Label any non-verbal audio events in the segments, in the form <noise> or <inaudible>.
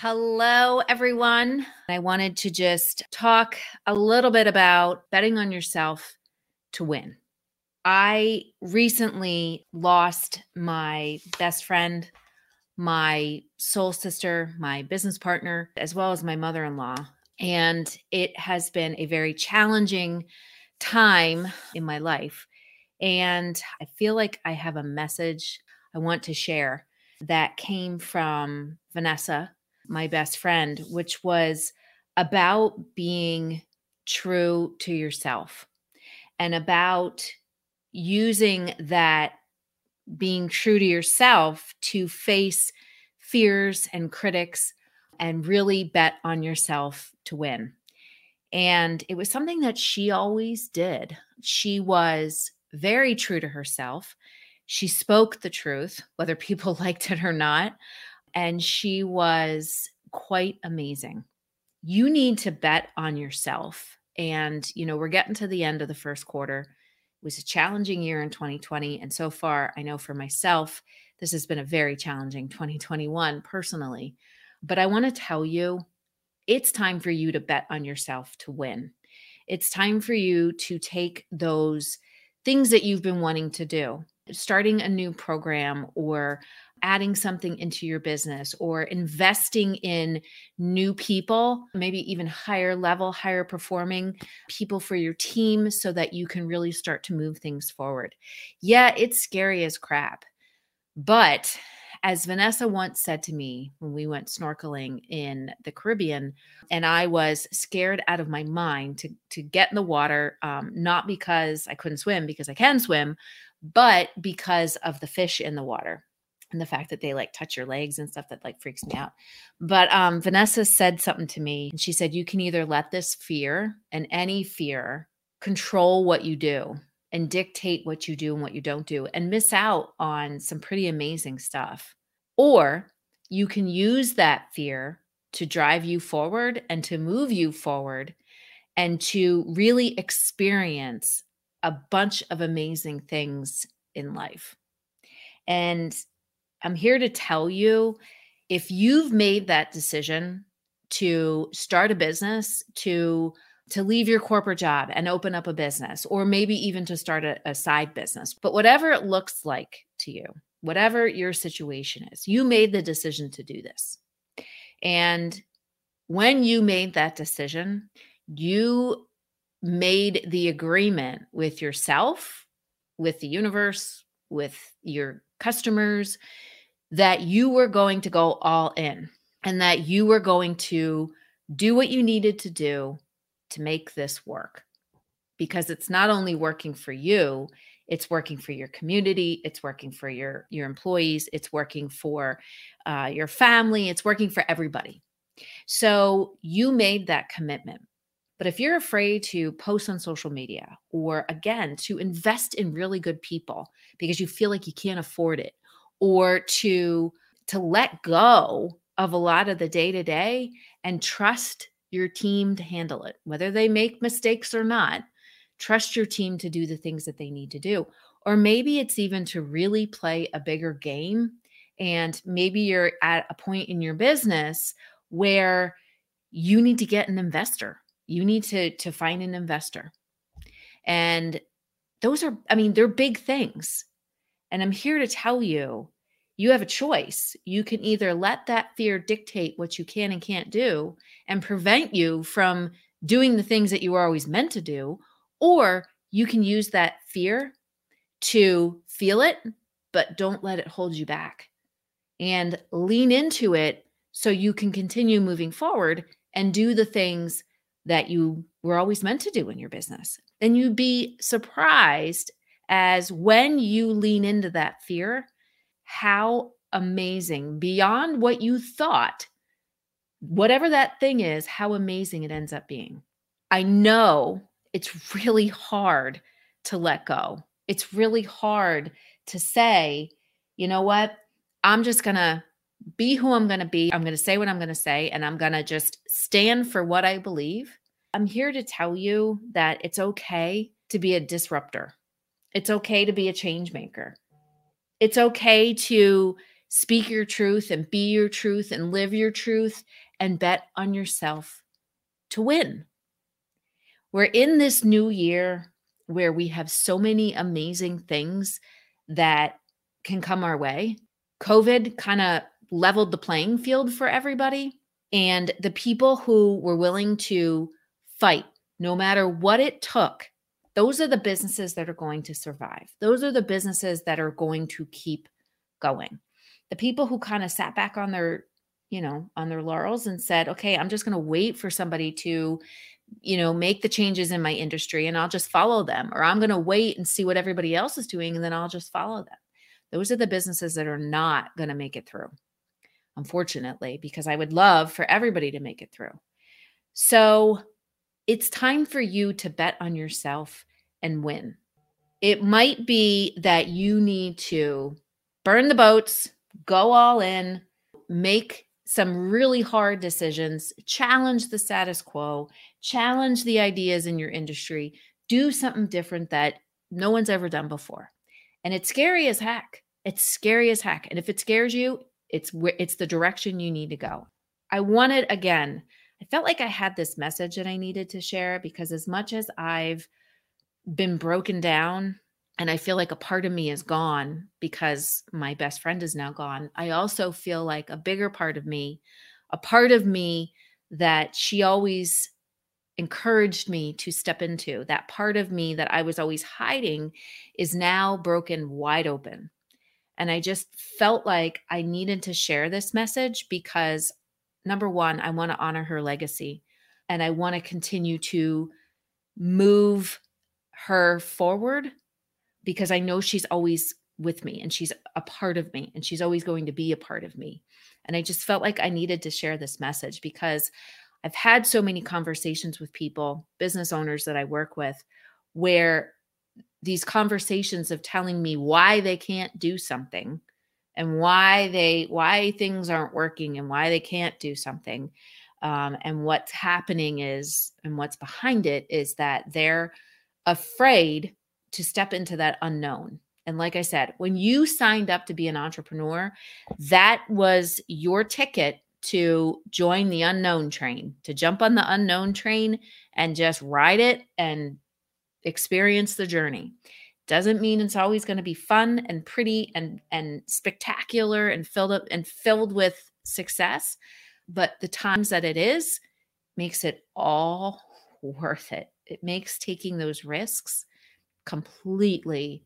Hello, everyone. I wanted to just talk a little bit about betting on yourself to win. I recently lost my best friend, my soul sister, my business partner, as well as my mother in law. And it has been a very challenging time in my life. And I feel like I have a message I want to share that came from Vanessa my best friend, which was about being true to yourself and about using that being true to yourself to face fears and critics and really bet on yourself to win. And it was something that she always did. She was very true to herself. She spoke the truth, whether people <laughs> liked it or not and she was quite amazing. You need to bet on yourself. And, you know, we're getting to the end of the first quarter. It was a challenging year in 2020. And so far, I know for myself, this has been a very challenging 2021 personally. But I want to tell you, it's time for you to bet on yourself to win. It's time for you to take those things that you've been wanting to do, starting a new program or adding something into your business or investing in new people, maybe even higher level, higher performing people for your team so that you can really start to move things forward. Yeah, it's scary as crap. But as Vanessa once said to me when we went snorkeling in the Caribbean, and I was scared out of my mind to, to get in the water, um, not because I couldn't swim, because I can swim, but because of the fish in the water and the fact that they like touch your legs and stuff that like freaks me out. But um, Vanessa said something to me, and she said, You can either let this fear and any fear control what you do and dictate what you do and what you don't do and miss out on some pretty amazing stuff. Or you can use that fear to drive you forward and to move you forward and to really experience a bunch of amazing things in life. And I'm here to tell you if you've made that decision to start a business, to to leave your corporate job and open up a business, or maybe even to start a, a side business, but whatever it looks like to you, whatever your situation is, you made the decision to do this. And when you made that decision, you made the agreement with yourself, with the universe, with your customers, that you were going to go all in and that you were going to do what you needed to do to make this work. Because it's not only working for you, it's working for your community it's working for your your employees it's working for uh, your family it's working for everybody so you made that commitment but if you're afraid to post on social media or again to invest in really good people because you feel like you can't afford it or to to let go of a lot of the day to day and trust your team to handle it whether they make mistakes or not trust your team to do the things that they need to do. Or maybe it's even to really play a bigger game and maybe you're at a point in your business where you need to get an investor you need to to find an investor and those are i mean they're big things and I'm here to tell you you have a choice. You can either let that fear dictate what you can and can't do and prevent you from doing the things that you were always meant to do, or you can use that fear to feel it, but don't let it hold you back and lean into it so you can continue moving forward and do the things that you were always meant to do in your business. And you'd be surprised as when you lean into that fear, how amazing beyond what you thought, whatever that thing is, how amazing it ends up being. I know it's really hard to let go. It's really hard to say, you know what? I'm just going to be who I'm going to be. I'm going to say what I'm going to say, and I'm going to just stand for what I believe. I'm here to tell you that it's okay to be a disruptor. It's okay to be a change maker. It's okay to speak your truth and be your truth and live your truth and bet on yourself to win. We're in this new year where we have so many amazing things that can come our way. COVID kind of leveled the playing field for everybody. And the people who were willing to fight, no matter what it took, those are the businesses that are going to survive. Those are the businesses that are going to keep going. The people who kind of sat back on their, you know, on their laurels and said, okay, I'm just going to wait for somebody to, you know, make the changes in my industry and I'll just follow them, or I'm going to wait and see what everybody else is doing and then I'll just follow them. Those are the businesses that are not going to make it through unfortunately, because I would love for everybody to make it through. So it's time for you to bet on yourself and win. It might be that you need to burn the boats, go all in, make some really hard decisions, challenge the status quo, challenge the ideas in your industry, do something different that no one's ever done before. And it's scary as heck. It's scary as heck. And if it scares you, it's where it's the direction you need to go. I wanted again, I felt like I had this message that I needed to share because as much as I've been broken down and I feel like a part of me is gone because my best friend is now gone, I also feel like a bigger part of me, a part of me that she always encouraged me to step into, that part of me that I was always hiding is now broken wide open. And I just felt like I needed to share this message because number one, I want to honor her legacy and I want to continue to move her forward because I know she's always with me and she's a part of me and she's always going to be a part of me. And I just felt like I needed to share this message because I've had so many conversations with people, business owners that I work with, where these conversations of telling me why they can't do something and why they why things aren't working and why they can't do something um, and what's happening is and what's behind it is that they're afraid to step into that unknown. And like i said when you signed up to be an entrepreneur that was your ticket to join the unknown train to jump on the unknown train and just ride it and experience the journey. Doesn't mean it's always going to be fun and pretty and and spectacular and filled up and filled with success, but the times that it is makes it all worth it. It makes taking those risks completely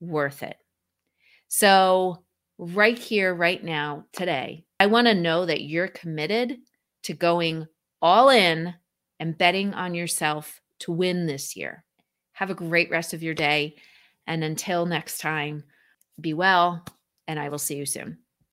worth it. So, right here, right now, today, I want to know that you're committed to going all in and betting on yourself to win this year. Have a great rest of your day. And until next time, be well, and I will see you soon.